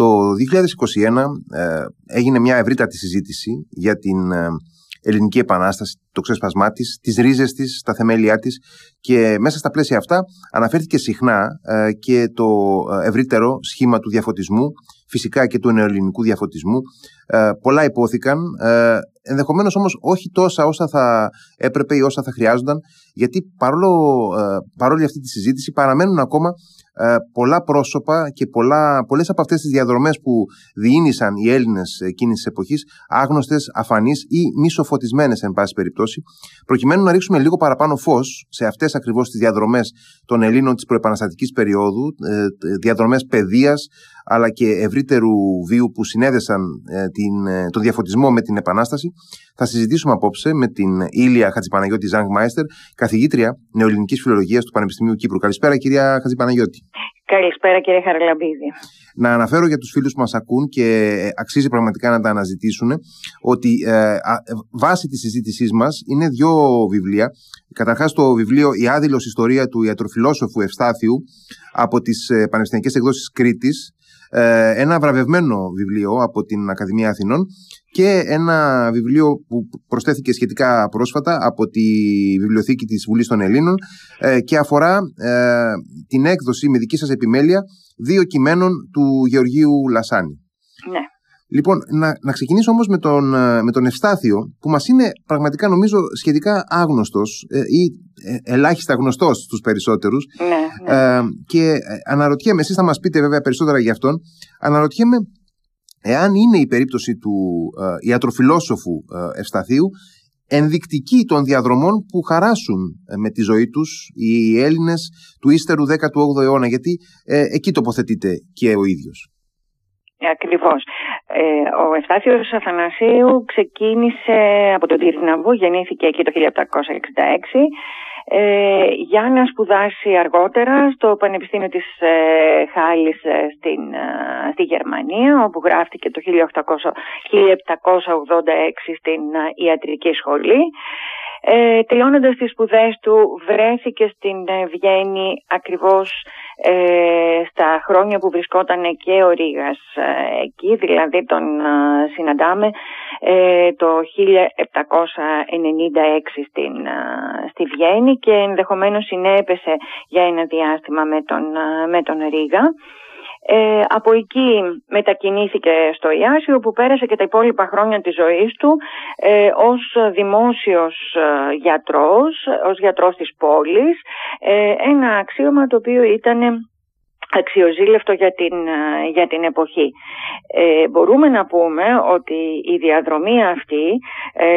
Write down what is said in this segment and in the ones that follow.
Το 2021 ε, έγινε μια ευρύτατη συζήτηση για την ε, ελληνική επανάσταση, το ξέσπασμά της, τις ρίζες της, τα θεμέλια της και μέσα στα πλαίσια αυτά αναφέρθηκε συχνά ε, και το ευρύτερο σχήμα του διαφωτισμού, φυσικά και του νεοελληνικού διαφωτισμού. πολλά υπόθηκαν, ενδεχομένως όμως όχι τόσα όσα θα έπρεπε ή όσα θα χρειάζονταν, γιατί παρόλο, παρόλη αυτή τη συζήτηση παραμένουν ακόμα ε, πολλά πρόσωπα και πολλά, πολλές από αυτές τις διαδρομές που διήνυσαν οι Έλληνες εκείνης της εποχής άγνωστες, αφανείς ή μη σοφωτισμένες εν πάση περιπτώσει προκειμένου να ρίξουμε λίγο παραπάνω φως σε αυτές ακριβώς τις διαδρομές των Ελλήνων της προεπαναστατικής περίοδου ε, διαδρομές παιδείας αλλά και ευρύτερου βίου που συνέδεσαν ε, την, ε, τον διαφωτισμό με την Επανάσταση, θα συζητήσουμε απόψε με την Ήλια Χατζηπαναγιώτη Ζάγκμάιστερ, καθηγήτρια νεοελληνικής φιλολογίας του Πανεπιστημίου Κύπρου. Καλησπέρα, κυρία Χατζηπαναγιώτη. Καλησπέρα, κύριε Χαραλαμπίδη. Να αναφέρω για τους φίλους που μας ακούν και ε, αξίζει πραγματικά να τα αναζητήσουν ότι ε, βάση της συζήτησής μας είναι δύο βιβλία. Καταρχάς το βιβλίο «Η άδειλος ιστορία του ιατροφιλόσοφου Ευστάθιου» από τις Πανεπιστημιακές Εκδόσεις Κρήτης ε, ένα βραβευμένο βιβλίο από την Ακαδημία Αθηνών και ένα βιβλίο που προσθέθηκε σχετικά πρόσφατα από τη Βιβλιοθήκη της Βουλής των Ελλήνων ε, και αφορά ε, την έκδοση με δική σας επιμέλεια δύο κειμένων του Γεωργίου Λασάνη. Ναι. Λοιπόν, να, να ξεκινήσω όμως με τον, ε, με τον Ευστάθιο, που μας είναι πραγματικά νομίζω σχετικά άγνωστος ε, ή ε, ελάχιστα γνωστός στους περισσότερους. Ναι, ναι. Ε, και αναρωτιέμαι, εσείς θα μας πείτε βέβαια περισσότερα για αυτόν, αναρωτιέμαι εάν είναι η περίπτωση του ε, ιατροφιλόσοφου Ευσταθίου ενδεικτική των διαδρομών που χαράσουν με τη ζωή τους οι Έλληνες του ύστερου 18ου αιώνα, γιατί εκεί τοποθετείται και ο ίδιος. Ακριβώς. Ε, ο Ευστάθιος Αθανασίου ξεκίνησε από τον Τυρναβού, γεννήθηκε εκεί το 1766 ε, για να σπουδάσει αργότερα στο Πανεπιστήμιο της ε, Χάλης ε, στην, ε, στη Γερμανία όπου γράφτηκε το 1800, 1786 στην Ιατρική Σχολή. Ε, τελειώνοντας τις σπουδές του βρέθηκε στην Βιέννη ακριβώς ε, στα χρόνια που βρισκόταν και ο Ρήγας ε, εκεί, δηλαδή τον ε, συναντάμε το 1796 στην, στη Βιέννη και ενδεχομένως συνέπεσε για ένα διάστημα με τον, με τον Ρήγα. Ε, από εκεί μετακινήθηκε στο Ιάσιο που πέρασε και τα υπόλοιπα χρόνια της ζωής του ε, ως δημόσιος ε, γιατρός, ως γιατρός της πόλης, ε, ένα αξίωμα το οποίο ήταν αξιοζήλευτο για την, για την εποχή. Ε, μπορούμε να πούμε ότι η διαδρομή αυτή,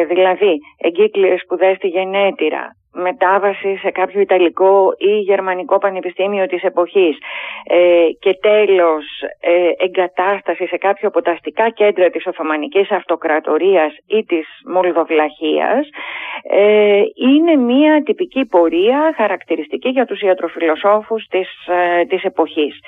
δηλαδή εγκύκλειες σπουδές στη γενέτειρα, μετάβαση σε κάποιο Ιταλικό ή Γερμανικό πανεπιστήμιο της εποχής ε, και τέλος ε, εγκατάσταση σε κάποιο από τα αστικά κέντρα της Οθωμανικής Αυτοκρατορίας ή της Μολδοβλαχίας ε, είναι μια τυπική πορεία χαρακτηριστική για τους ιατροφιλοσόφους της, ε, της εποχής.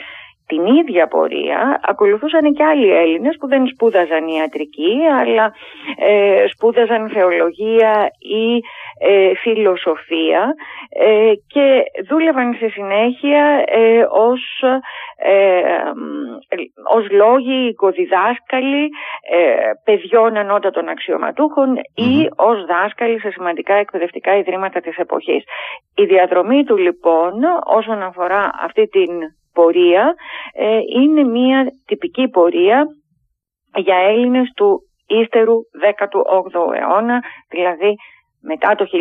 Την ίδια πορεία ακολουθούσαν και άλλοι Έλληνες που δεν σπούδαζαν ιατρική αλλά ε, σπούδαζαν θεολογία ή ε, φιλοσοφία ε, και δούλευαν στη συνέχεια ε, ως, ε, ως λόγοι οικοδιδάσκαλοι παιδιών ανώτατων ή ως δάσκαλοι σε σημαντικά εκπαιδευτικά ιδρύματα της εποχής. Η διαδρομή του λοιπόν όσον αφορά αυτή την πορεία είναι μια τυπική πορεία για Έλληνες του ύστερου 18ου αιώνα, δηλαδή μετά το 1780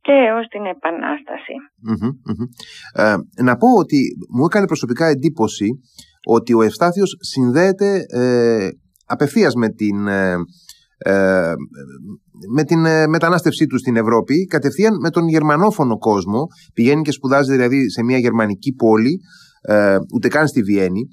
και έως την επανασταση Ε, να πω ότι μου έκανε προσωπικά εντύπωση ότι ο Ευστάθιος συνδέεται ε, απευθείας με την, ε, ε με την ε, μετανάστευσή τους στην Ευρώπη, κατευθείαν με τον γερμανόφωνο κόσμο. Πηγαίνει και σπουδάζει δηλαδή σε μια γερμανική πόλη, ε, ούτε καν στη Βιέννη.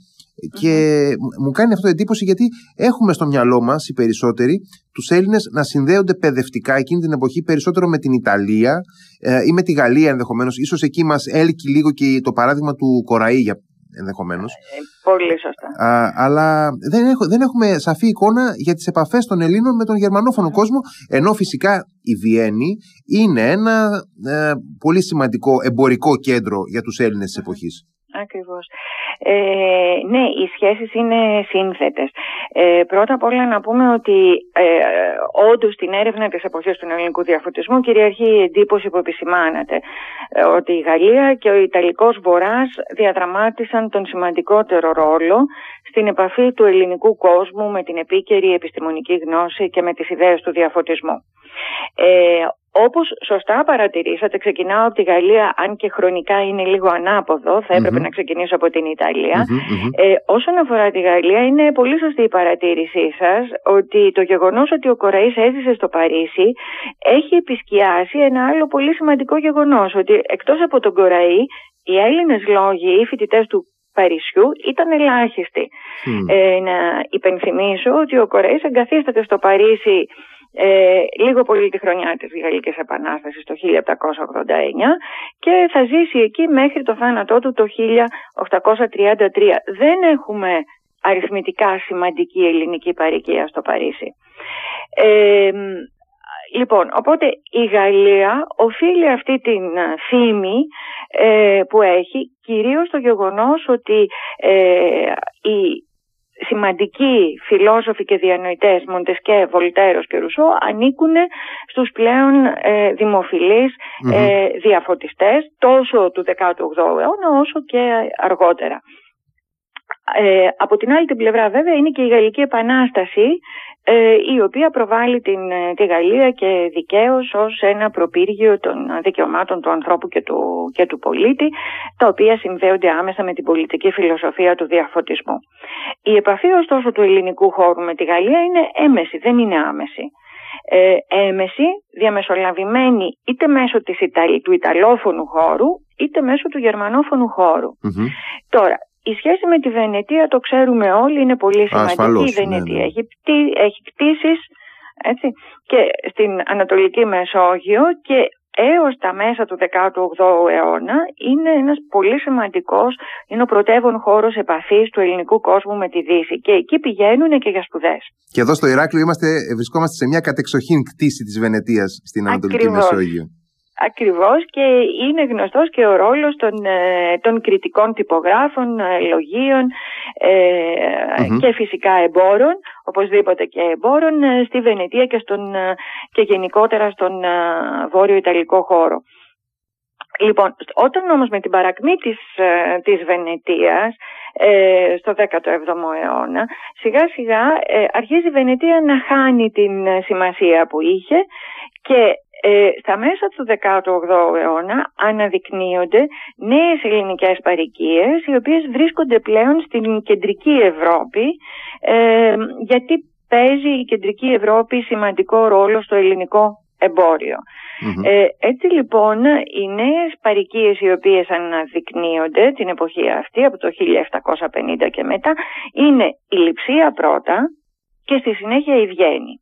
Και μου κάνει αυτό εντύπωση γιατί έχουμε στο μυαλό μας οι περισσότεροι τους Έλληνες να συνδέονται παιδευτικά εκείνη την εποχή περισσότερο με την Ιταλία ε, ή με τη Γαλλία ενδεχομένως. σω εκεί μας έλκει λίγο και το παράδειγμα του Κοραή ενδεχομένως. Ε, πολύ σωστά. αλλά δεν, έχω, δεν έχουμε σαφή εικόνα για τις επαφές των Ελλήνων με τον γερμανόφωνο κόσμο. Ενώ φυσικά η Βιέννη είναι ένα ε, πολύ σημαντικό εμπορικό κέντρο για τους Έλληνες της εποχής. Ακριβώς. Ε, ναι, οι σχέσεις είναι σύνθετες. Ε, πρώτα απ' όλα να πούμε ότι ε, όντως στην έρευνα της εποχής του ελληνικού διαφωτισμού κυριαρχεί η εντύπωση που επισημάνατε ε, ότι η Γαλλία και ο Ιταλικός Βορράς διαδραμάτισαν τον σημαντικότερο ρόλο στην επαφή του ελληνικού κόσμου με την επίκαιρη επιστημονική γνώση και με τις ιδέες του διαφωτισμού. Ε, όπως σωστά παρατηρήσατε, ξεκινάω από τη Γαλλία, αν και χρονικά είναι λίγο ανάποδο, θα επρεπε να ξεκινήσω από την ιταλια Ε, όσον αφορά τη Γαλλία, είναι πολύ σωστή η παρατήρησή σας ότι το γεγονός ότι ο Κοραής έζησε στο Παρίσι έχει επισκιάσει ένα άλλο πολύ σημαντικό γεγονός, ότι εκτός από τον Κοραή, οι Έλληνες λόγοι, οι φοιτητές του Παρισιού ήταν ελάχιστοι. Ε, να υπενθυμίσω ότι ο Κοραής εγκαθίσταται στο Παρίσι ε, λίγο πολύ τη χρονιά της Γαλλικής Επανάστασης το 1789 και θα ζήσει εκεί μέχρι το θάνατό του το 1833. Δεν έχουμε αριθμητικά σημαντική ελληνική παροικία στο Παρίσι. Ε, λοιπόν, οπότε η Γαλλία οφείλει αυτή την φήμη ε, που έχει κυρίως στο γεγονός ότι ε, η σημαντικοί φιλόσοφοι και διανοητές Μοντεσκέ, Βολτέρος και Ρουσό ανήκουν στους πλέον ε, δημοφιλεις ε, διαφωτιστές τόσο του 18ου αιώνα όσο και αργότερα. Ε, από την άλλη την πλευρά βέβαια είναι και η Γαλλική Επανάσταση ε, η οποία προβάλλει την, ε, τη Γαλλία και δικαίως ως ένα προπύργιο των δικαιωμάτων του ανθρώπου και του, και του πολίτη τα οποία συνδέονται άμεσα με την πολιτική φιλοσοφία του διαφωτισμού. Η επαφή ωστόσο του ελληνικού χώρου με τη Γαλλία είναι έμεση, δεν είναι άμεση. Ε, έμεση, διαμεσολαβημένη είτε μέσω της του Ιταλόφωνου χώρου είτε μέσω του Γερμανόφωνου Τώρα, η σχέση με τη Βενετία το ξέρουμε όλοι, είναι πολύ σημαντική. η Βενετία ναι, ναι. έχει, έχει κτίσεις έτσι, και στην Ανατολική Μεσόγειο και έως τα μέσα του 18ου αιώνα είναι ένας πολύ σημαντικός, είναι ο πρωτεύων χώρος επαφής του ελληνικού κόσμου με τη Δύση και εκεί πηγαίνουν και για σπουδές. Και εδώ στο Ηράκλειο είμαστε, βρισκόμαστε σε μια κατεξοχήν κτίση της Βενετίας στην Ανατολική Μεσόγειο. Ακριβώς και είναι γνωστός και ο ρόλος των, ε, των κριτικών τυπογράφων, ε, λογίων ε, και φυσικά εμπόρων, οπωσδήποτε και εμπόρων στη Βενετία και, στον, και γενικότερα στον βόρειο Ιταλικό χώρο. Λοιπόν, όταν όμως με την παρακμή της, της Βενετίας στο 17ο αιώνα, σιγά σιγά αρχίζει η Βενετία να χάνει την σημασία που είχε και ε, στα μέσα του 18ου αιώνα αναδεικνύονται νέες ελληνικές παροικίες οι οποίες βρίσκονται πλέον στην κεντρική Ευρώπη ε, γιατί παίζει η κεντρική Ευρώπη σημαντικό ρόλο στο ελληνικό Ε, έτσι λοιπόν οι νέες παροικίες οι οποίες αναδεικνύονται την εποχή αυτή από το 1750 και μετά είναι η Λειψία πρώτα και στη συνέχεια η Βιέννη.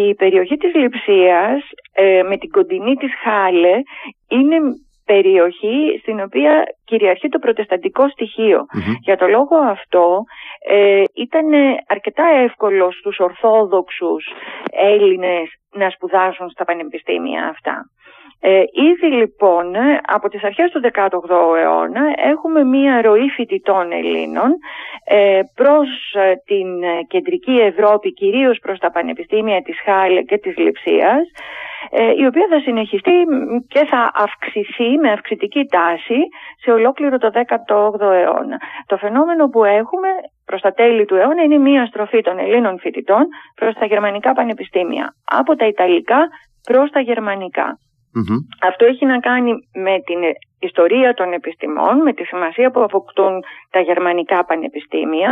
Η περιοχή της Λειψίας ε, με την κοντινή της Χάλε είναι περιοχή στην οποία κυριαρχεί το προτεσταντικό Για το λόγο αυτό ε, ήταν αρκετά εύκολο στους Ορθόδοξους Έλληνες να σπουδάσουν στα πανεπιστήμια αυτά. Ε, ήδη λοιπόν από τις αρχές του 18ου αιώνα έχουμε μία ροή φοιτητών Ελλήνων ε, προς ε, την κεντρική Ευρώπη κυρίως προς τα πανεπιστήμια της Χάλε και της Λειψίας ε, η οποία θα συνεχιστεί και θα αυξηθεί με αυξητική τάση σε ολόκληρο το 18ο αιώνα. Το φαινόμενο που έχουμε προς τα τέλη του αιώνα είναι μία στροφή των Ελλήνων φοιτητών προς τα γερμανικά πανεπιστήμια, από τα Ιταλικά προς τα γερμανικα αυτό έχει να κάνει με την ιστορία των επιστημών, με τη σημασία που αποκτούν τα γερμανικά πανεπιστήμια,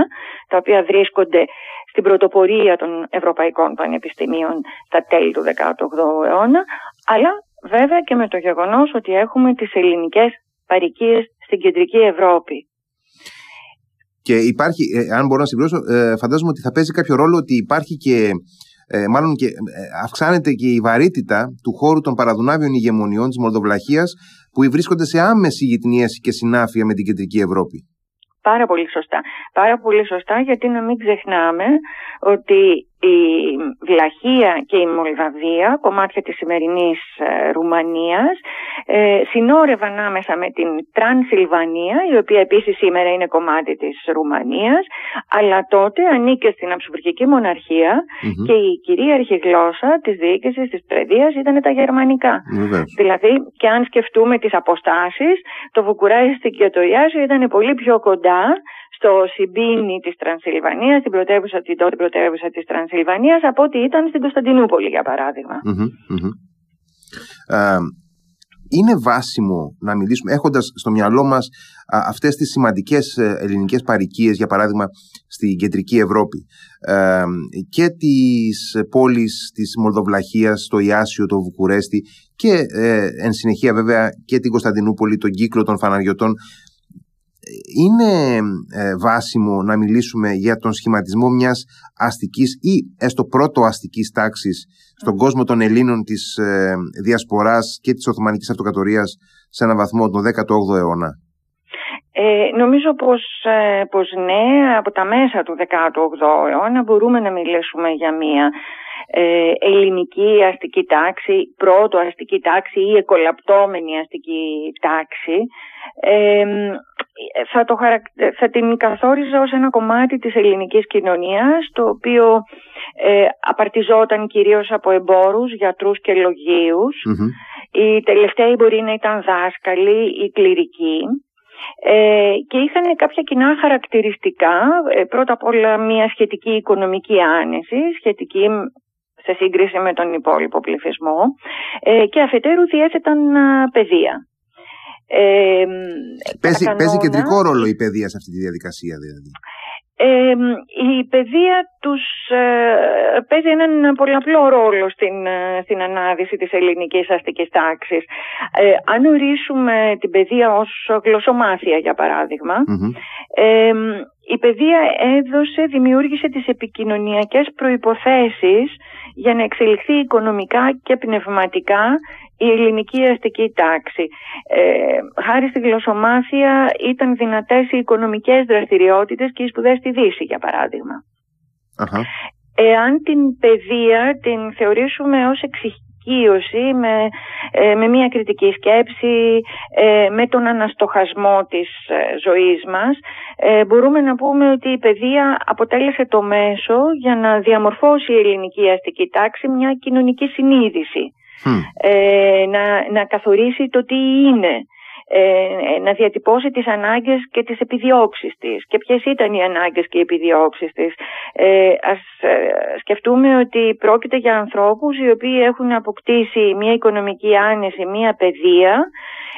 τα οποία βρίσκονται στην πρωτοπορία των ευρωπαϊκών πανεπιστημίων στα τέλη του 18ου αιώνα, αλλά βέβαια και με το γεγονός ότι έχουμε τις ελληνικές παρικίες στην κεντρική Ευρώπη. Και υπάρχει, ε, αν μπορώ να συμπληρώσω, ε, φαντάζομαι ότι θα παίζει κάποιο ρόλο ότι υπάρχει και ε, μάλλον και ε, αυξάνεται και η βαρύτητα του χώρου των παραδουνάβιων ηγεμονιών της Μολδοβλαχίας που βρίσκονται σε άμεση γυτνίαση και συνάφεια με την κεντρική Ευρώπη. Πάρα πολύ σωστά. Πάρα πολύ σωστά γιατί να μην ξεχνάμε ότι η Βλαχία και η Μολδαβία, κομμάτια της σημερινής ε, Ρουμανίας, ε, συνόρευαν άμεσα με την Τρανσιλβανία, η οποία επίσης σήμερα είναι κομμάτι της Ρουμανίας, αλλά τότε ανήκε στην Αψουβουργική και η κυρίαρχη γλώσσα της διοίκησης της παιδείας ήταν τα γερμανικα Δηλαδή, και αν σκεφτούμε τις αποστάσεις, το Βουκουρέστι και το Ιάσιο ήταν πολύ πιο κοντά στο Σιμπίνι της Τρανσιλβανίας, την πρωτεύουσα, την τότε πρωτεύουσα της Τρανσιλβανίας, από ό,τι ήταν στην Κωνσταντινούπολη, για παραδειγμα είναι βάσιμο να μιλήσουμε, έχοντας στο μυαλό μας α, αυτές τις σημαντικές ε, ελληνικές παρικίες, για παράδειγμα στην κεντρική Ευρώπη ε, και τις πόλεις της Μολδοβλαχίας, το Ιάσιο, το Βουκουρέστι και ε, εν συνεχεία βέβαια και την Κωνσταντινούπολη, τον κύκλο των φαναριωτών είναι ε, βάσιμο να μιλήσουμε για τον σχηματισμό μιας αστικής ή έστω πρώτο αστικής τάξης στον κόσμο των Ελλήνων της ε, Διασποράς και της Οθωμανικής Αυτοκρατορίας σε έναν βαθμό τον 18ο αιώνα; Ε, νομίζω πως, ε, πως ναι, από τα μέσα του 18ου αιώνα μπορούμε να μιλήσουμε για μια ε, ελληνική αστική τάξη, πρώτο αστική τάξη ή εκολαπτώμενη αστική τάξη. Ε, θα, το θα την καθόριζα ως ένα κομμάτι της ελληνικής κοινωνίας το οποίο ε, απαρτιζόταν κυρίως από εμπόρους, γιατρούς και λογιους Οι τελευταίοι μπορεί να ήταν δάσκαλοι ή κληρικοί ε, και είχαν κάποια κοινά χαρακτηριστικά. Ε, πρώτα απ' όλα μια σχετική οικονομική άνεση, σχετική σε σύγκριση με τον υπόλοιπο πληθυσμό ε, και αφετέρου διέθεταν παιδεία. Ε, παίζει, παίζει κεντρικό ρόλο η παιδεία σε αυτή τη διαδικασία δηλαδή. Ε, η παιδεία τους ε, παίζει έναν πολλαπλό ρόλο στην, ε, στην ανάδυση της ελληνικής αστικής τάξης. Ε, αν ορίσουμε την παιδεία ως γλωσσομάθεια για παραδειγμα η παιδεία έδωσε, δημιούργησε τις επικοινωνιακές προϋποθέσεις για να εξελιχθεί οικονομικά και πνευματικά η ελληνική αστική τάξη. Ε, χάρη στη γλωσσομάθεια ήταν δυνατές οι οικονομικές δραστηριότητες και οι σπουδές στη Δύση για παραδειγμα Εάν την παιδεία την θεωρήσουμε ως εξοικείωση με, ε, με μια κριτική σκέψη, ε, με τον αναστοχασμό της ε, ζωής μας, μπορούμε να πούμε ότι η παιδεία αποτέλεσε το μέσο για να διαμορφώσει η ελληνική αστική τάξη μια κοινωνική συνείδηση ε, να, να καθορίσει το τι είναι, ε, να διατυπώσει τις ανάγκες και τις επιδιώξεις της. Και ποιες ήταν οι ανάγκες και οι επιδιώξεις της. Ε, ας ε, σκεφτούμε ότι πρόκειται για ανθρώπους οι οποίοι έχουν αποκτήσει μια οικονομική άνεση, μια παιδεία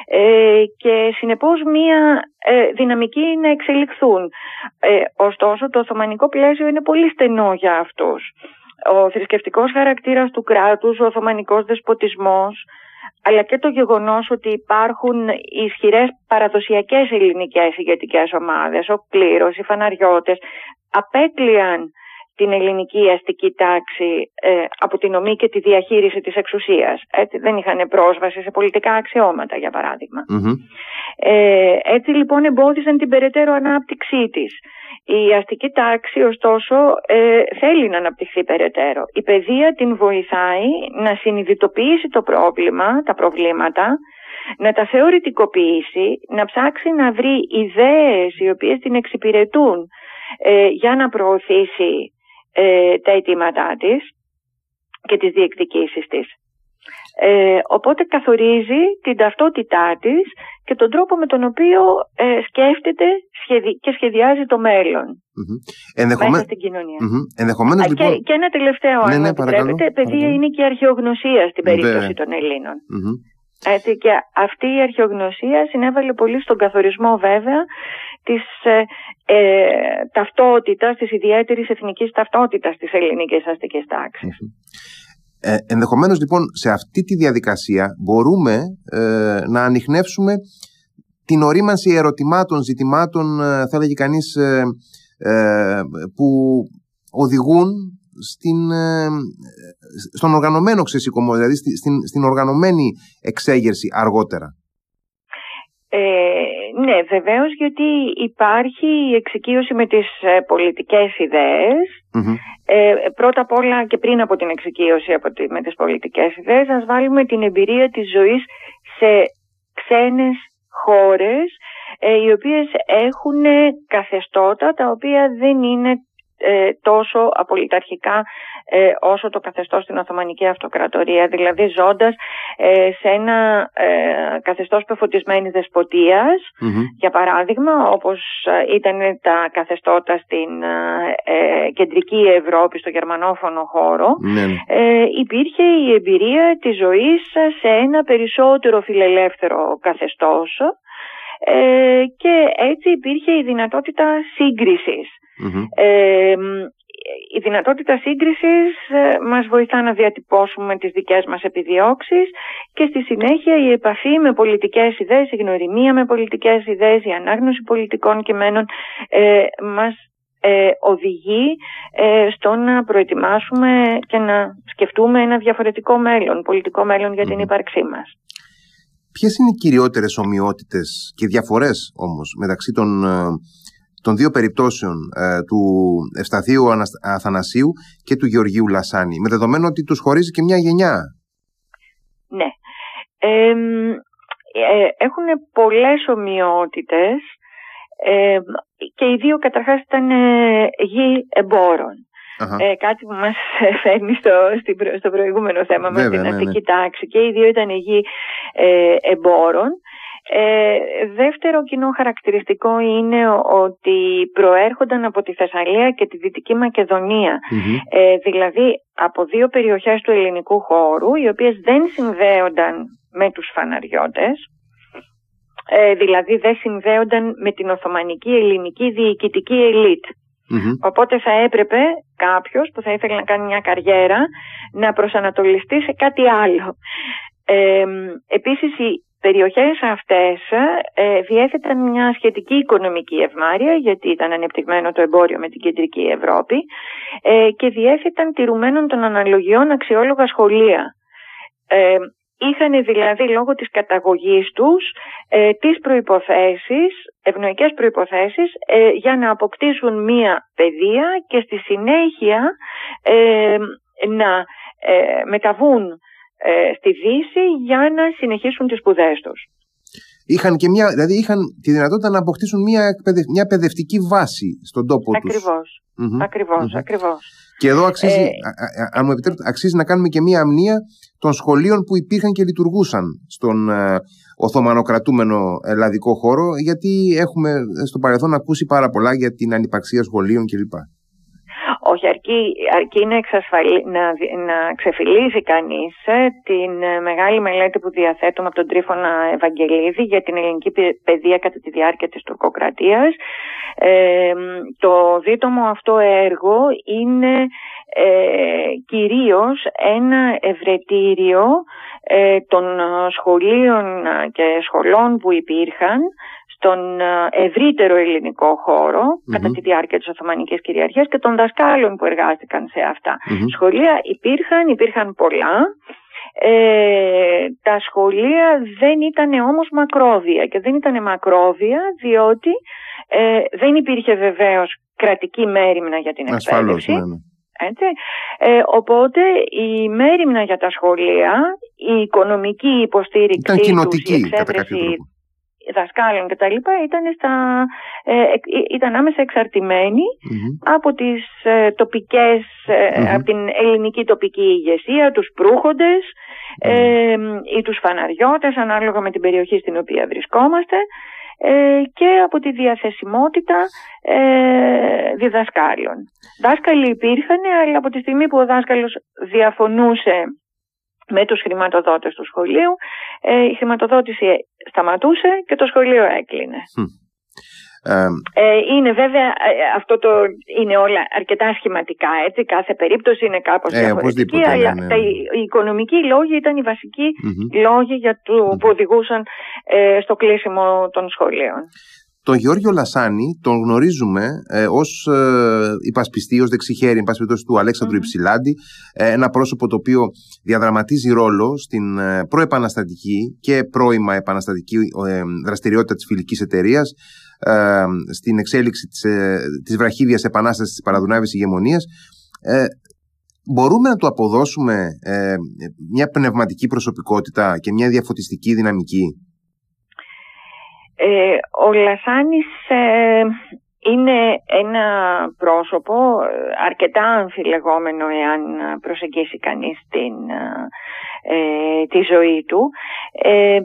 ε, και συνεπώς μια ε, δυναμική να εξελιχθούν. ωστόσο το Οθωμανικό πλαίσιο είναι πολύ στενό για αυτούς ο θρησκευτικός χαρακτήρας του κράτους, ο Οθωμανικός δεσποτισμός, αλλά και το γεγονός ότι υπάρχουν ισχυρές παραδοσιακές ελληνικές ηγετικές ομάδες, ο κλήρος, οι φαναριώτες, απέκλειαν την ελληνική αστική τάξη ε, από την ομή και τη διαχείριση της εξουσίας. Έτσι, δεν είχαν πρόσβαση σε πολιτικά αξιώματα, για παραδειγμα Ε, έτσι λοιπόν εμπόδισαν την περαιτέρω ανάπτυξή της. Η αστική τάξη ωστόσο ε, θέλει να αναπτυχθεί περαιτέρω. Η παιδεία την βοηθάει να συνειδητοποιήσει το πρόβλημα, τα προβλήματα, να τα θεωρητικοποιήσει, να ψάξει να βρει ιδέες οι οποίες την εξυπηρετούν ε, για να προωθήσει ε, τα αιτήματά της και τις διεκδικήσεις της. Ε, οπότε καθορίζει την ταυτότητά της και τον τρόπο με τον οποίο ε, σκέφτεται και σχεδιάζει το μέλλον mm-hmm. μέσα στην κοινωνία. Ενδεχομένως, λοιπόν... και, και ένα τελευταίο, ναι, αν ναι, επιτρέπετε, παιδεία είναι και η αρχαιογνωσία στην περίπτωση των Ελλήνων. Έτσι, και αυτή η αρχαιογνωσία συνέβαλε πολύ στον καθορισμό βέβαια της ε, ε, ταυτότητας, της ιδιαίτερης εθνικής ταυτότητας της ελληνικής αστικής τάξης. Ε, ενδεχομένως λοιπόν σε αυτή τη διαδικασία μπορούμε ε, να ανοιχνεύσουμε την ορίμανση ερωτημάτων, ζητημάτων, ε, θα έλεγε κανείς, ε, ε, που οδηγούν στην, στον οργανωμένο ξεσηκωμό, δηλαδή στην, στην οργανωμένη εξέγερση αργότερα. Ε, ναι, βεβαίως γιατί υπάρχει η εξοικείωση με τις ε, πολιτικές Ε, πρώτα απ' όλα και πριν από την εξοικείωση από τη, με τις πολιτικές ιδέες, ας βάλουμε την εμπειρία της ζωής σε ξένες χώρες ε, οι οποίες έχουν καθεστώτα τα οποία δεν είναι ε, τόσο απολυταρχικά ε, όσο το καθεστώς στην Οθωμανική Αυτοκρατορία. Δηλαδή ζώντας ε, σε ένα καθεστώς πεφωτισμένης για παράδειγμα, όπως ήταν τα καθεστώτα στην κεντρική Ευρώπη, στο γερμανόφωνο χώρο, ναι, ναι. υπήρχε η εμπειρία της ζωής σε ένα περισσότερο φιλελεύθερο καθεστώς και έτσι υπήρχε η δυνατότητα σύγκρισης. Η δυνατότητα σύγκρισης ε, μας βοηθά να διατυπώσουμε τις δικές μας επιδιώξεις και στη συνέχεια η επαφή με πολιτικές ιδέες, η γνωριμία με πολιτικές ιδέες, η ανάγνωση πολιτικών κειμένων ε, μας ε, οδηγεί ε, στο να προετοιμάσουμε και να σκεφτούμε ένα διαφορετικό μέλλον, πολιτικό μέλλον για την ύπαρξή μας. Ποιες είναι οι κυριότερες ομοιότητες και διαφορές όμως μεταξύ των των δύο περιπτώσεων ε, του Ευσταθείου Αθανασίου και του Γεωργίου Λασάνη, με δεδομένο ότι τους χωρίζει και μια γενιά; Ναι. Ε, έχουν πολλές ομοιότητες και οι δύο καταρχάς ήταν ε, γη εμπόρων. Ε, κάτι που μας φέρνει στο, στο προηγούμενο θέμα με την ναι, αστική ναι. τάξη και οι δύο ήταν γη ε, εμπόρων. Ε, δεύτερο κοινό χαρακτηριστικό είναι ότι προέρχονταν από τη Θεσσαλία και τη Δυτική ε, δηλαδή από δύο περιοχές του ελληνικού χώρου οι οποίες δεν συνδέονταν με τους φαναριώτες. Ε, δηλαδή δεν συνδέονταν με την Οθωμανική ελληνική διοικητική Οπότε θα έπρεπε κάποιος που θα ήθελε να κάνει μια καριέρα να προσανατολιστεί σε κάτι άλλο. Ε, επίσης η περιοχές αυτές ε, διέθεταν μια σχετική οικονομική ευμάρεια γιατί ήταν ανεπτυγμένο το εμπόριο με την κεντρική Ευρώπη ε, και διέθεταν τηρουμένων των αναλογιών αξιόλογα σχολεία. Ε, είχαν δηλαδή λόγω της καταγωγής τους ε, τις προϋποθέσεις, ευνοϊκές προϋποθέσεις ε, για να αποκτήσουν μία παιδεία και στη συνέχεια ε, να μεταβούν ε, στη Δύση για να συνεχίσουν τις σπουδές τους. Είχαν και μια, δηλαδή είχαν τη δυνατότητα να αποκτήσουν μια, μια παιδευτική βάση στον τόπο ακριβώς, τους. Ακριβώς, ακριβώς. Και εδώ αξίζει, ε, αν μου επιτρέπετε, αξίζει να κάνουμε και μια αμνία των σχολείων που υπήρχαν και λειτουργούσαν στον ε, Οθωμανοκρατούμενο ελλαδικό χώρο, γιατί έχουμε στο παρελθόν ακούσει πάρα πολλά για την ανυπαρξία σχολείων κλπ. Όχι, αρκεί, αρκεί να, να, να ξεφυλίζει κανείς ε, την ε, μεγάλη μελέτη που διαθέτουμε από τον Τρίφωνα Ευαγγελίδη για την ελληνική παιδεία κατά τη διάρκεια της τουρκοκρατίας. Ε, το δίτομο αυτό έργο είναι ε, κυρίως ένα ευρετήριο ε, των σχολείων και σχολών που υπήρχαν στον ε, ευρύτερο ελληνικό κατά τη διάρκεια της Οθωμανικής κυριαρχίας και των δασκάλων που εργάστηκαν σε αυτα Σχολεία υπήρχαν, υπήρχαν πολλά. Ε, τα σχολεία δεν ήταν όμως μακρόβια και δεν ήταν μακρόβια διότι ε, δεν υπήρχε βεβαίως κρατική μέρημνα για την εκπαίδευση. Ναι, ναι. Έτσι. Ε, οπότε η μέρημνα για τα σχολεία, η οικονομική υποστήριξη ήταν τους, η εξέβρεση δασκάλων και τα λοιπά ήταν, στα, ε, ε ήταν άμεσα από τις ε, τοπικές, ε, από την ελληνική τοπική ηγεσία, τους προύχοντες ε, ή τους φαναριώτες ανάλογα με την περιοχή στην οποία βρισκόμαστε και από τη διαθεσιμότητα διδασκάλων. Δάσκαλοι υπήρχαν, αλλά από τη στιγμή που ο δάσκαλος διαφωνούσε με τους χρηματοδότες του σχολείου. Ε, η χρηματοδότηση σταματούσε και το σχολείο έκλεινε. Ε, είναι βέβαια, ε, αυτό το είναι όλα αρκετά σχηματικά, έτσι, κάθε περίπτωση είναι κάπως ε, διαφορετική, αλλά ναι, ναι. οι οικονομικοί λόγοι ήταν οι βασικοι λόγοι για το, που οδηγούσαν στο κλείσιμο των σχολείων. Τον Γεώργιο Λασάνη τον γνωρίζουμε ε, ως ε, υπασπιστή, ως δεξιχέρι του Αλέξανδρου Υψηλάντη ε, ένα πρόσωπο το οποίο διαδραματίζει ρόλο στην ε, προεπαναστατική και πρώιμα επαναστατική ε, δραστηριότητα της φιλικής εταιρείας στην εξέλιξη της, της βραχίδιας επανάστασης της παραδουνάβης ηγεμονίας. Μπορούμε να του αποδώσουμε μια πνευματική προσωπικότητα και μια διαφωτιστική δυναμική; Ε, ο Λασάνης ε, είναι ένα πρόσωπο ε, αρκετά αμφιλεγόμενο εάν προσεγγίσει κανείς την, ε, τη ζωή του. Ε,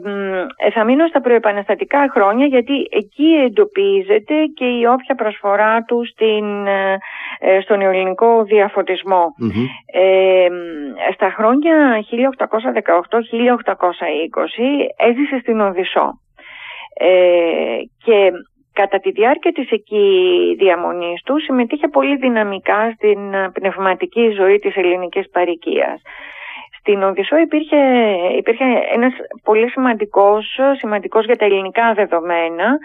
θα μείνω στα προεπαναστατικά χρόνια γιατί εκεί εντοπίζεται και η όποια προσφορά του στην, στον ελληνικό στα χρόνια 1818-1820 έζησε στην Οδυσσό. Ε, και κατά τη διάρκεια της εκεί διαμονής του συμμετείχε πολύ δυναμικά στην πνευματική ζωή της ελληνικής παροικίας. Στην Οδυσσό υπήρχε, υπήρχε ένας πολύ σημαντικός, σημαντικός για τα ελληνικά δεδομένα,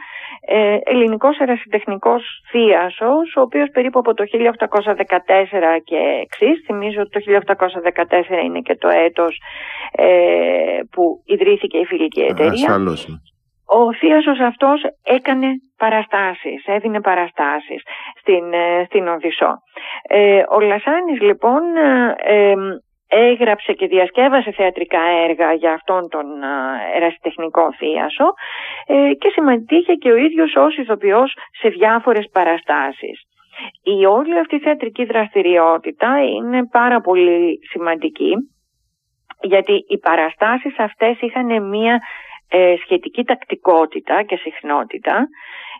ε, ελληνικός ερασιτεχνικός θείασος, ο οποίος περίπου από το 1814 και εξής, θυμίζω ότι το 1814 είναι και το έτος ε, που ιδρύθηκε η φιλική εταιρεία. Ο θείασος αυτός έκανε παραστάσεις, έδινε παραστάσεις στην, ε, στην Οδυσσό. Ε, ο Λασάνης λοιπόν ε, έγραψε και διασκεύασε θεατρικά έργα για αυτόν τον ερασιτεχνικό θείασο και συμμετείχε και ο ίδιος ως ηθοποιός σε διάφορες παραστάσεις. Η όλη αυτή θεατρική δραστηριότητα είναι πάρα πολύ σημαντική γιατί οι παραστάσεις αυτές είχαν μία ε, σχετική τακτικότητα και συχνότητα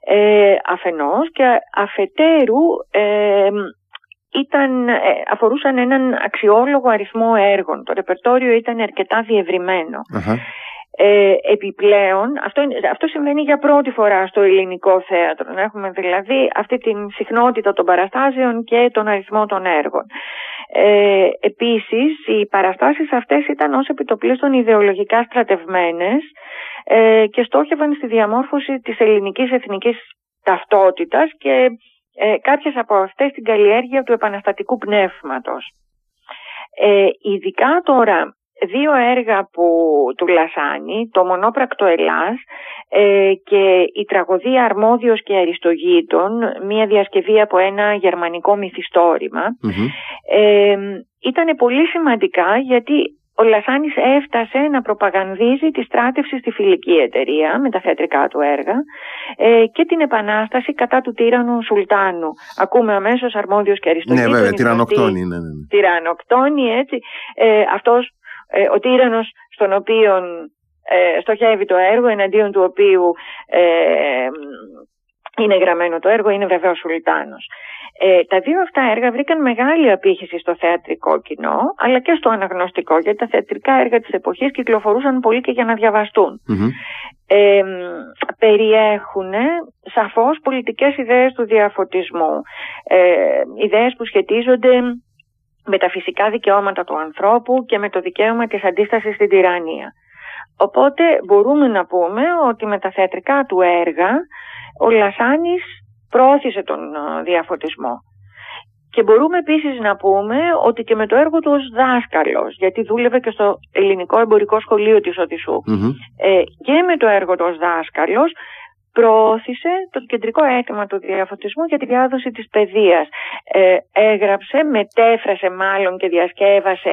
ε, αφενός και αφετέρου ε, ήταν, ε, αφορούσαν έναν αξιόλογο αριθμό έργων. Το ρεπερτόριο ήταν αρκετά Ε, επιπλέον, αυτό, αυτό συμβαίνει για πρώτη φορά στο ελληνικό θέατρο. Να έχουμε δηλαδή αυτή την συχνότητα των παραστάσεων και τον αριθμό των έργων. Ε, επίσης, οι παραστάσεις αυτές ήταν ως επιτοπλίστων ιδεολογικά στρατευμένες ε, και στόχευαν στη διαμόρφωση της ελληνικής εθνικής ταυτότητας και ε, κάποιες από αυτές την καλλιέργεια του επαναστατικού πνεύματος. Ε, ειδικά τώρα δύο έργα που του Λασάνη, το μονόπρακτο Ελλάς ε, και η τραγωδία Αρμόδιος και Αριστογείτων, μία διασκευή από ένα γερμανικό ε, ήταν πολύ σημαντικά γιατί ο Λασάνης έφτασε να προπαγανδίζει τη στράτευση στη φιλική εταιρεία με τα θεατρικά του έργα ε, και την επανάσταση κατά του τύραννου Σουλτάνου. Ακούμε αμέσως αρμόδιος και αριστοτήτων. Ναι βέβαια, τυρανοκτόνη. Ναι, ναι, ναι. Τυρανοκτόνη έτσι. Ε, αυτός ε, ο τύραννος στον οποίο ε, στοχεύει το έργο, εναντίον του οποίου ε, είναι γραμμένο το έργο, είναι βεβαίως Σουλτάνος. Ε, τα δύο αυτά έργα βρήκαν μεγάλη απήχηση στο θεατρικό κοινό, αλλά και στο αναγνωστικό, γιατί τα θεατρικά έργα της εποχής κυκλοφορούσαν πολύ και για να διαβαστούν. Ε, περιέχουν σαφώς πολιτικές ιδέες του διαφωτισμού, ε, ιδέες που σχετίζονται με τα φυσικά δικαιώματα του ανθρώπου και με το δικαίωμα της αντίστασης στην τυραννία. Οπότε μπορούμε να πούμε ότι με τα θεατρικά του έργα ο Λασάνης προώθησε τον ε, διαφωτισμό. Και μπορούμε επίσης να πούμε ότι και με το έργο του ως δάσκαλος, γιατί δούλευε και στο ελληνικό εμπορικό σχολείο της οδυσσου ε, και με το έργο του ως δάσκαλος προώθησε το κεντρικό αίτημα του διαφωτισμού για τη διάδοση της παιδείας. Ε, έγραψε, μετέφρασε μάλλον και διασκεύασε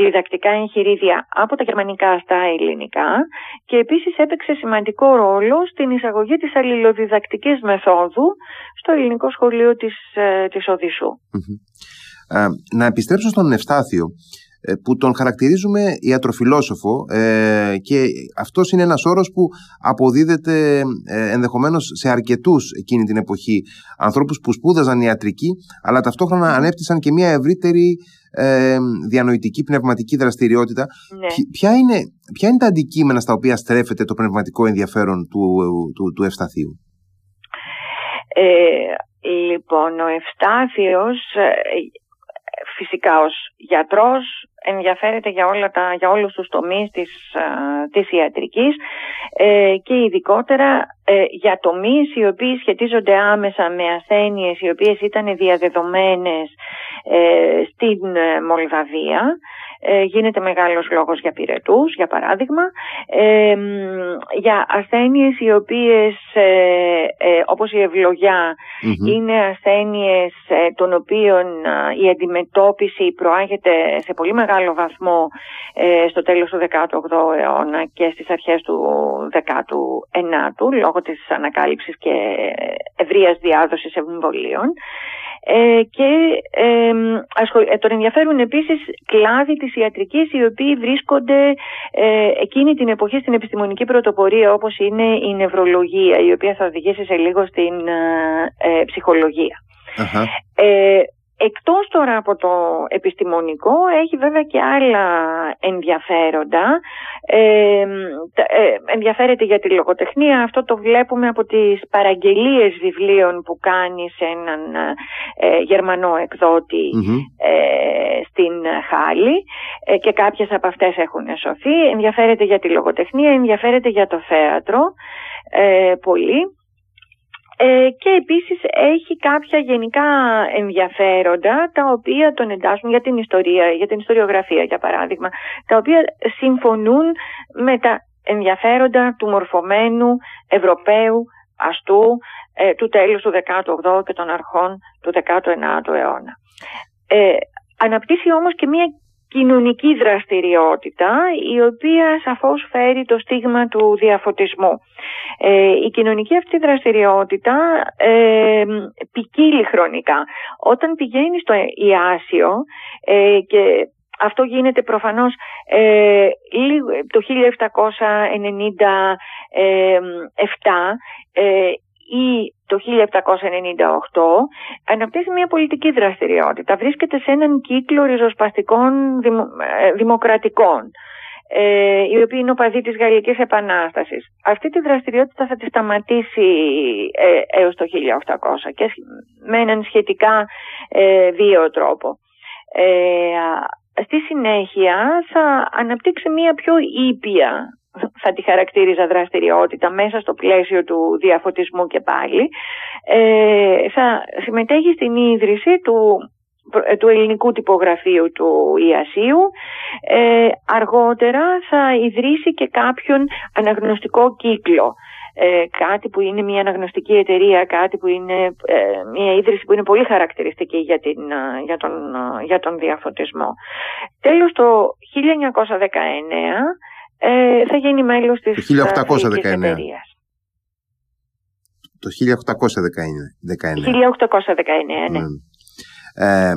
διδακτικά εγχειρίδια από τα γερμανικά στα ελληνικά και επίσης έπαιξε σημαντικό ρόλο στην εισαγωγή της αλληλοδιδακτικής μεθόδου στο ελληνικό σχολείο της, ε, της οδυσσου ε, να επιστρέψω στον Ευστάθιο. ε, που τον χαρακτηρίζουμε ιατροφιλόσοφο ε, και αυτός είναι ένας όρος που αποδίδεται ε, ενδεχομένως σε αρκετούς εκείνη την εποχή ανθρώπους που σπούδαζαν ιατρική αλλά ταυτόχρονα ανέπτυσαν και μια ευρύτερη ε, διανοητική πνευματική δραστηριότητα. Ναι. Ποια, είναι, ποια είναι τα αντικείμενα στα οποία στρέφεται το πνευματικό ενδιαφέρον του, του, του Ευσταθείου. Ε, λοιπόν, ο Ευστάθιος φυσικά ως γιατρός ενδιαφέρεται για, όλα τα, για όλους τους τομείς της, της ιατρικής ε, και ειδικότερα ε, για τομείς οι οποίοι σχετίζονται άμεσα με ασθένειες οι οποίες ήταν διαδεδομένες ε, στην Μολδαβία ε, γίνεται μεγάλος λόγος για πυρετούς, για παράδειγμα, ε, για ασθένειες οι οποίες, ε, ε όπως η ευλογια είναι ασθένειες ε, των οποίων η αντιμετώπιση προάγεται σε πολύ μεγάλο βαθμό στο τέλος του 18ου αιώνα και στις αρχές του 19ου, λόγω της ανακάλυψης και ευρείας διάδοσης εμβολίων. Ε, και ε, ε, τον ενδιαφέρουν επίσης κλάδοι της ιατρικής οι οποίοι βρίσκονται ε, εκείνη την εποχή στην επιστημονική πρωτοπορία όπως είναι η νευρολογία η οποία θα οδηγήσει σε λίγο στην ψυχολογία. Εκτός τώρα από το επιστημονικό έχει βέβαια και άλλα ενδιαφέροντα. Ε, ε, ενδιαφέρεται για τη λογοτεχνία. Αυτό το βλέπουμε από τις παραγγελίες βιβλίων που κάνει σε έναν ε, γερμανό ε, στην Χάλη και κάποιες από αυτές έχουν σωθεί. Ενδιαφέρεται για τη λογοτεχνία, ενδιαφέρεται για το θέατρο πολύ. Ε, και επίσης έχει κάποια γενικά ενδιαφέροντα τα οποία τον εντάσσουν για την ιστορία, για την ιστοριογραφία για παράδειγμα, τα οποία συμφωνούν με τα ενδιαφέροντα του μορφωμένου Ευρωπαίου αστού ε, του τέλους του 18ου και των αρχών του 19ου αιώνα. Ε, αναπτύσσει όμως και μια κοινωνική δραστηριότητα η οποία σαφώς φέρει το στίγμα του διαφωτισμού. Ε, η κοινωνική αυτή δραστηριότητα ε, ποικίλει χρονικά. Όταν πηγαίνει στο Ιάσιο ε, και αυτό γίνεται προφανώς ε, το 1797 ε, ή το 1798 αναπτύσσει μια πολιτική δραστηριότητα. Βρίσκεται σε έναν κύκλο ριζοσπαστικών ε, δημοκρατικών ε, οι οποίοι είναι οπαδοί της Γαλλικής Επανάστασης. Αυτή τη δραστηριότητα θα τη σταματήσει ε, έως το 1800 και με έναν σχετικά ε, βίαιο τρόπο. Ε, στη συνέχεια θα αναπτύξει μια πιο ήπια θα τη χαρακτήριζα δραστηριότητα μέσα στο πλαίσιο του διαφωτισμού και πάλι. Ε, θα συμμετέχει στην ίδρυση του, ε, του ελληνικού τυπογραφείου του Ιασίου. Ε, αργότερα θα ιδρύσει και κάποιον αναγνωστικό κύκλο. Ε, κάτι που είναι μια αναγνωστική εταιρεία, κάτι που είναι ε, μια ίδρυση που είναι πολύ χαρακτηριστική για, την, για, τον, για τον διαφωτισμό. Τέλος το 1919 ε, θα γίνει μέλος της το 1819. Το 1819. 1819, ναι. Ε,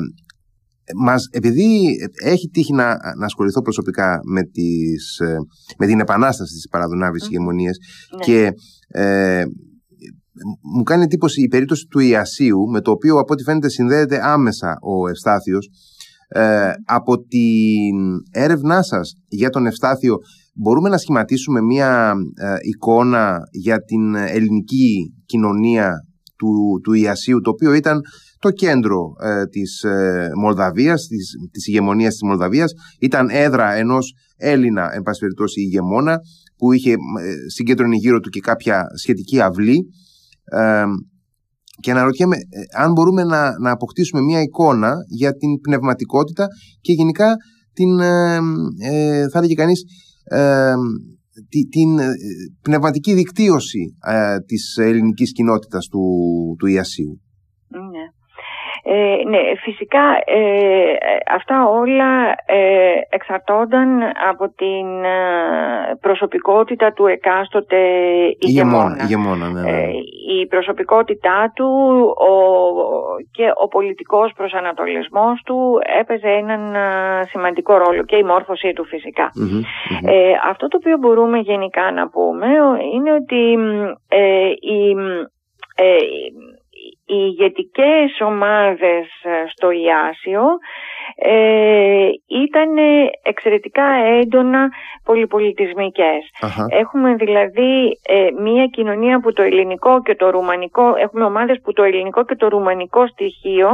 μας, επειδή έχει τύχει να, να ασχοληθώ προσωπικά με, τις, ε, με την επανάσταση της παραδονάβης mm. ηγεμονίας ναι. και ε, μου κάνει εντύπωση η περίπτωση του Ιασίου με το οποίο από ό,τι φαίνεται συνδέεται άμεσα ο Ευστάθιος ε, από την έρευνά σας για τον Ευστάθιο μπορούμε να σχηματίσουμε μία ε, εικόνα για την ελληνική κοινωνία του, του Ιασίου, το οποίο ήταν το κέντρο ε, της ε, Μολδαβίας, της, της ηγεμονίας της Μολδαβίας. Ήταν έδρα ενός Έλληνα, εν πάση περιπτώσει, ηγεμόνα, που είχε ε, συγκέντρωνε γύρω του και κάποια σχετική αυλή. Ε, και αναρωτιέμαι αν μπορούμε να, να αποκτήσουμε μία εικόνα για την πνευματικότητα και γενικά την, θα έλεγε κανείς, την ε, πνευματική δικτύωση ε, της ελληνικής κοινότητας του, του Ιασίου. Ναι. Ε, ναι, φυσικά ε, αυτά όλα ε, εξαρτώνταν από την ε, προσωπικότητα του εκάστοτε ηγεμόνα. ηγεμόνα ναι, ναι. η προσωπικότητά του ο, και ο πολιτικός προσανατολισμός του έπαιζε έναν σημαντικό ρόλο και η μόρφωσή του φυσικα αυτό το οποίο μπορούμε γενικά να πούμε είναι ότι η οι ηγετικές ομάδες ε, στο Ιάσιο ε, ήταν εξαιρετικά έντονα πολυπολιτισμικές. Έχουμε δηλαδή ε, μια κοινωνία που το ελληνικό και το ρουμανικό, έχουμε ομάδες που το ελληνικό και το ρουμανικό στοιχείο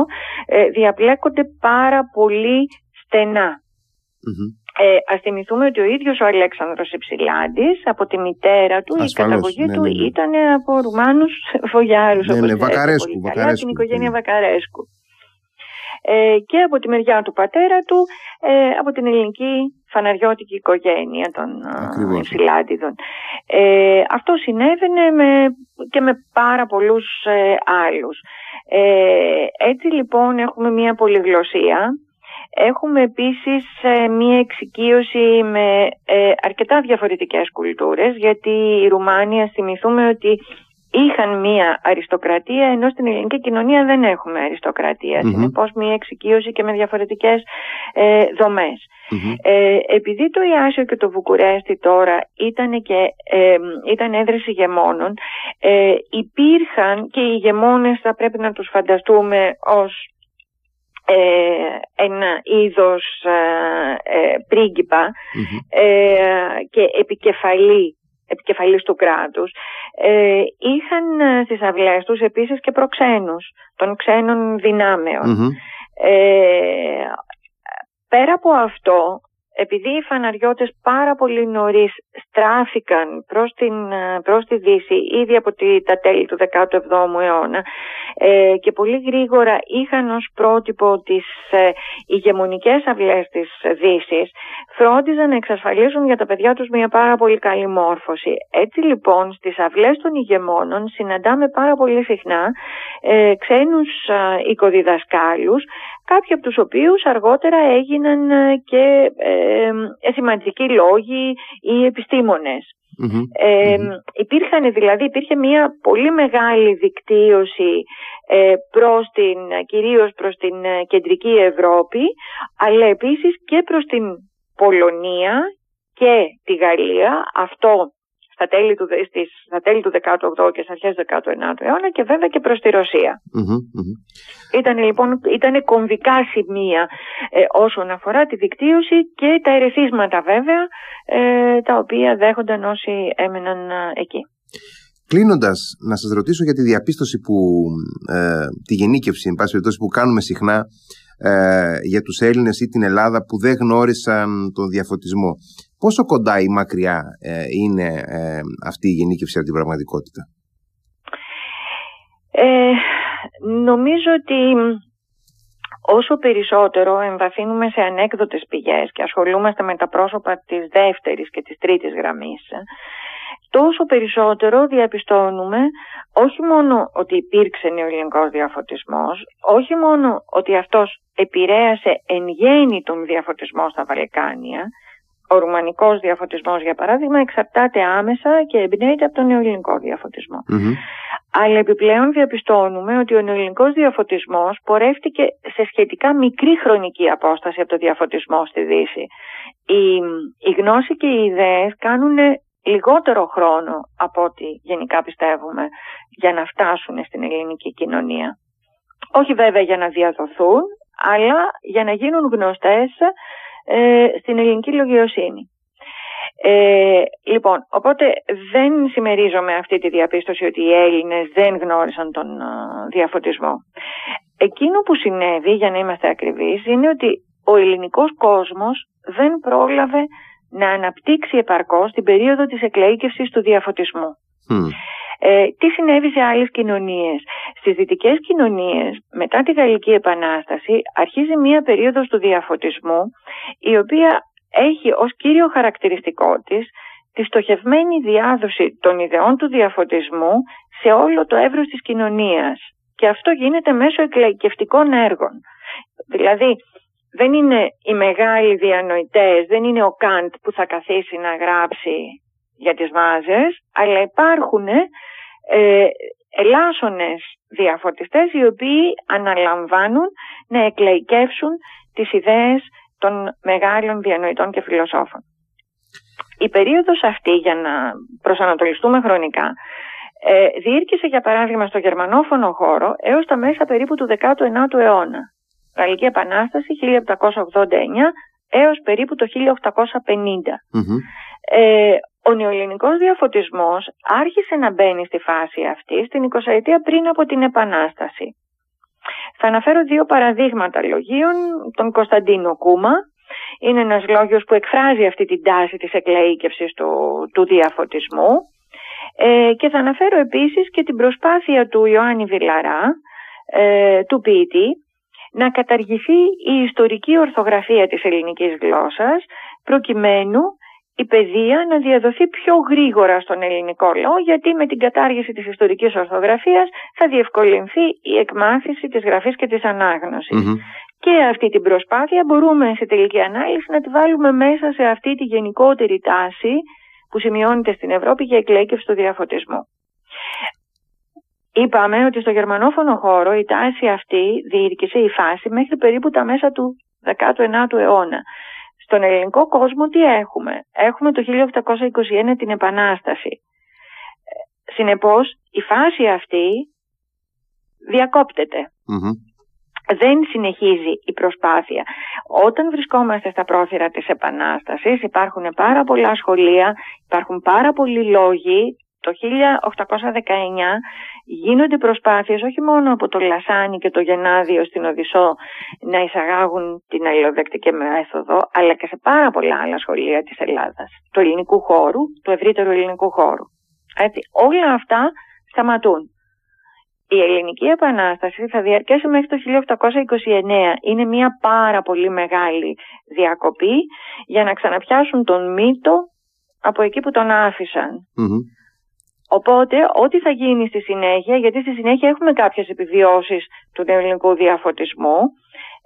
ε, διαπλέκονται πάρα πολύ στενά. Ε, ας θυμηθούμε ότι ο ίδιος ο Αλέξανδρος Υψηλάντης από τη μητέρα του, η καταγωγή ναι, του ναι, ναι. ήταν από Ρουμάνους φωγιάρους. Ναι, ναι, Βακαρέσκου, Βακαρέσκου. Την οικογένεια Βακαρέσκου. Ε, και από τη μεριά του πατέρα του, ε, από την ελληνική φαναριώτικη οικογένεια των Υψηλάντιδων. Ε, αυτό συνέβαινε με, και με πάρα πολλούς ε, άλλους. Ε, έτσι λοιπόν έχουμε μια πολυγλωσία Έχουμε επίσης ε, μία εξοικείωση με ε, αρκετά διαφορετικές κουλτούρες γιατί οι Ρουμάνοι θυμηθούμε ότι είχαν μία αριστοκρατία ενώ στην ελληνική κοινωνία δεν έχουμε αριστοκρατία. Mm-hmm. Συνεπώς μία εξοικείωση και με διαφορετικές ε, δομες Ε, επειδή το Ιάσιο και το Βουκουρέστι τώρα ήταν, και, ε, ήταν έδρες ηγεμόνων ε, υπήρχαν και οι ηγεμόνες θα πρέπει να τους φανταστούμε ως ε, ένα είδος ε, ε, πριγκιπα και επικεφαλή επικεφαλής του κράτους. Είχαν στις αυλές τους επίσης και προξένους των ξένων πέρα από αυτό επειδή οι φαναριώτες πάρα πολύ νωρίς στράφηκαν προς, την, ε, προς τη Δύση ήδη από τη, τα τέλη του 17ου αιώνα ε, και πολύ γρήγορα είχαν ως πρότυπο τις ε, ηγεμονικές αυλές της Δύσης φρόντιζαν να εξασφαλίσουν για τα παιδιά τους μια πάρα πολύ καλή μόρφωση. Έτσι λοιπόν στις αυλές των ηγεμόνων συναντάμε πάρα πολύ συχνά ε, ξένους ε, οικοδιδασκάλους κάποιοι από τους οποίους αργότερα έγιναν ε, και ε, σημαντικοί λόγοι ή επιστήμονες. Ε, υπήρχαν δηλαδή, υπήρχε μια πολύ μεγάλη δικτύωση ε, προς την, κυρίως προς την κεντρική Ευρώπη αλλά επίσης και προς την Πολωνία και τη Γαλλία. Αυτό στα τέλη του, στις, στα τέλη του 18ου και στις αρχές του 19ου αιώνα και βέβαια και προς τη ρωσια Ήταν λοιπόν ήτανε κομβικά σημεία ε, όσον αφορά τη δικτύωση και τα ερεθίσματα βέβαια ε, τα οποία δέχονταν όσοι έμεναν ε, εκεί. Κλείνοντας, να σας ρωτήσω για τη διαπίστωση που, ε, τη γενίκευση, εν πάση περιπτώσει, που κάνουμε συχνά ε, για τους Έλληνες ή την Ελλάδα που δεν γνώρισαν τον διαφωτισμό. Πόσο κοντά ή μακριά ε, είναι ε, αυτή η γενίκευση από την πραγματικότητα; Ε, νομίζω ότι όσο περισσότερο εμβαθύνουμε σε ανέκδοτες πηγές και ασχολούμαστε με τα πρόσωπα της δεύτερης και της τρίτης γραμμής τόσο περισσότερο διαπιστώνουμε όχι μόνο ότι υπήρξε νεοελληνικός διαφωτισμός, όχι μόνο ότι αυτός επηρέασε εν γέννη τον διαφωτισμό στα Βαλκάνια, ο ρουμανικός διαφωτισμός για παράδειγμα εξαρτάται άμεσα και εμπνέεται από τον νεοελληνικό Αλλά επιπλέον διαπιστώνουμε ότι ο νεοελληνικός διαφωτισμός πορεύτηκε σε σχετικά μικρή χρονική απόσταση από το διαφωτισμό στη Δύση. Η, η γνώση και οι ιδέες κάνουν λιγότερο χρόνο από ό,τι γενικά πιστεύουμε για να φτάσουν στην ελληνική κοινωνία. Όχι βέβαια για να διαδοθούν, αλλά για να γίνουν γνωστές ε, στην ελληνική λογιοσύνη. Ε, λοιπόν, οπότε δεν συμμερίζομαι αυτή τη διαπίστωση ότι οι Έλληνες δεν γνώρισαν τον ε, διαφωτισμό. Εκείνο που συνέβη, για να είμαστε ακριβείς, είναι ότι ο ελληνικός κόσμος δεν πρόλαβε να αναπτύξει επαρκώς την περίοδο της εκλαίκευσης του διαφωτισμού. Ε, τι συνέβη σε άλλες κοινωνίες; Στις δυτικές κοινωνίες, μετά τη Γαλλική Επανάσταση, αρχίζει μία περίοδος του διαφωτισμού, η οποία έχει ως κύριο χαρακτηριστικό της τη στοχευμένη διάδοση των ιδεών του διαφωτισμού σε όλο το εύρος της κοινωνίας. Και αυτό γίνεται μέσω εκλαϊκευτικών έργων. Δηλαδή, δεν είναι οι μεγάλοι διανοητές, δεν είναι ο Καντ που θα καθίσει να γράψει για τις μάζες, αλλά υπάρχουν ε, ελάσσονες διαφωτιστές οι οποίοι αναλαμβάνουν να εκλαϊκεύσουν τις ιδέες των μεγάλων διανοητών και φιλοσόφων. Η περίοδος αυτή, για να προσανατολιστούμε χρονικά, ε, διήρκησε για παράδειγμα στο γερμανόφωνο χώρο έως τα μέσα περίπου του 19ου αιώνα. Γαλλική Επανάσταση 1789 έως περίπου το 1850. Ε, ο νεοελληνικός διαφωτισμός άρχισε να μπαίνει στη φάση αυτή στην 20 ετία πριν από την Επανάσταση. Θα αναφέρω δύο παραδείγματα λογίων, τον Κωνσταντίνο Κούμα, είναι ένας λόγιος που εκφράζει αυτή την τάση της εκλαΐκευσης του, του διαφωτισμού. Ε, και θα αναφέρω επίσης και την προσπάθεια του Ιωάννη Βιλαρά, ε, του ποιητή, να καταργηθεί η ιστορική ορθογραφία της ελληνικής γλώσσας προκειμένου η παιδεία να διαδοθεί πιο γρήγορα στον ελληνικό λαό γιατί με την κατάργηση της ιστορικής ορθογραφίας θα διευκολυνθεί η εκμάθηση της γραφής και της αναγνωσης Και αυτή την προσπάθεια μπορούμε σε τελική ανάλυση να τη βάλουμε μέσα σε αυτή τη γενικότερη τάση που σημειώνεται στην Ευρώπη για εκλέκευση του διαφωτισμού. Είπαμε ότι στο γερμανόφωνο χώρο η τάση αυτή διήρκησε η φάση μέχρι περίπου τα μέσα του 19ου αιώνα. Στον ελληνικό κόσμο τι έχουμε; Έχουμε το 1821 την Επανάσταση. Συνεπώς η φάση αυτή διακοπτεται Δεν συνεχίζει η προσπάθεια. Όταν βρισκόμαστε στα πρόθυρα της Επανάστασης υπάρχουν πάρα πολλά σχολεία, υπάρχουν πάρα πολλοί λόγοι το 1819 γίνονται προσπάθειες όχι μόνο από το Λασάνι και το Γενάδιο στην Οδυσσό να εισαγάγουν την αλληλοδεκτική μέθοδο, αλλά και σε πάρα πολλά άλλα σχολεία της Ελλάδας, του ελληνικού χώρου, του ευρύτερου ελληνικού χώρου. Έτσι, όλα αυτά σταματούν. Η Ελληνική Επανάσταση θα διαρκέσει μέχρι το 1829. Είναι μια πάρα πολύ μεγάλη διακοπή για να ξαναπιάσουν τον μύτο από εκεί που τον αφησαν Οπότε, ό,τι θα γίνει στη συνέχεια, γιατί στη συνέχεια έχουμε κάποιες επιβιώσεις του ελληνικού διαφωτισμού,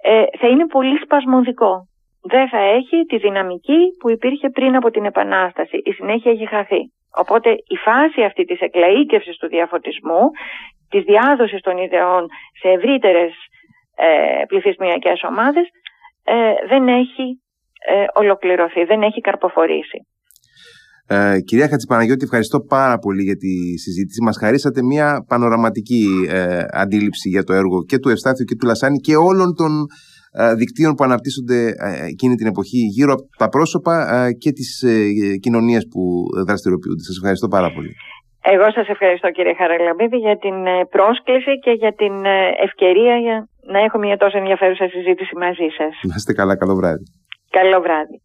ε, θα είναι πολύ σπασμωδικό. Δεν θα έχει τη δυναμική που υπήρχε πριν από την Επανάσταση. Η συνέχεια έχει χαθεί. Οπότε η φάση αυτή της εκλαΐκευσης του διαφωτισμού, της διάδοσης των ιδεών σε ευρύτερες ε, πληθυσμιακές ομάδες, ε, δεν έχει ε, ολοκληρωθεί, δεν έχει καρποφορήσει. Ε, κυρία Χατσιπαναγιώτη, ευχαριστώ πάρα πολύ για τη συζήτηση. Μας χαρίσατε μια πανοραματική ε, αντίληψη για το έργο και του Ευστάθιου και του Λασάνη και όλων των ε, δικτύων που αναπτύσσονται ε, εκείνη την εποχή γύρω από τα πρόσωπα ε, και τις κοινωνίες που δραστηριοποιούνται. Σας ευχαριστώ πάρα πολύ. Εγώ σας ευχαριστώ κύριε Χαραλαμπίδη για την πρόσκληση και για την ευκαιρία για να έχω μια τόσο ενδιαφέρουσα συζήτηση μαζί σας. Να είστε καλά, καλό βράδυ. Καλό βράδυ.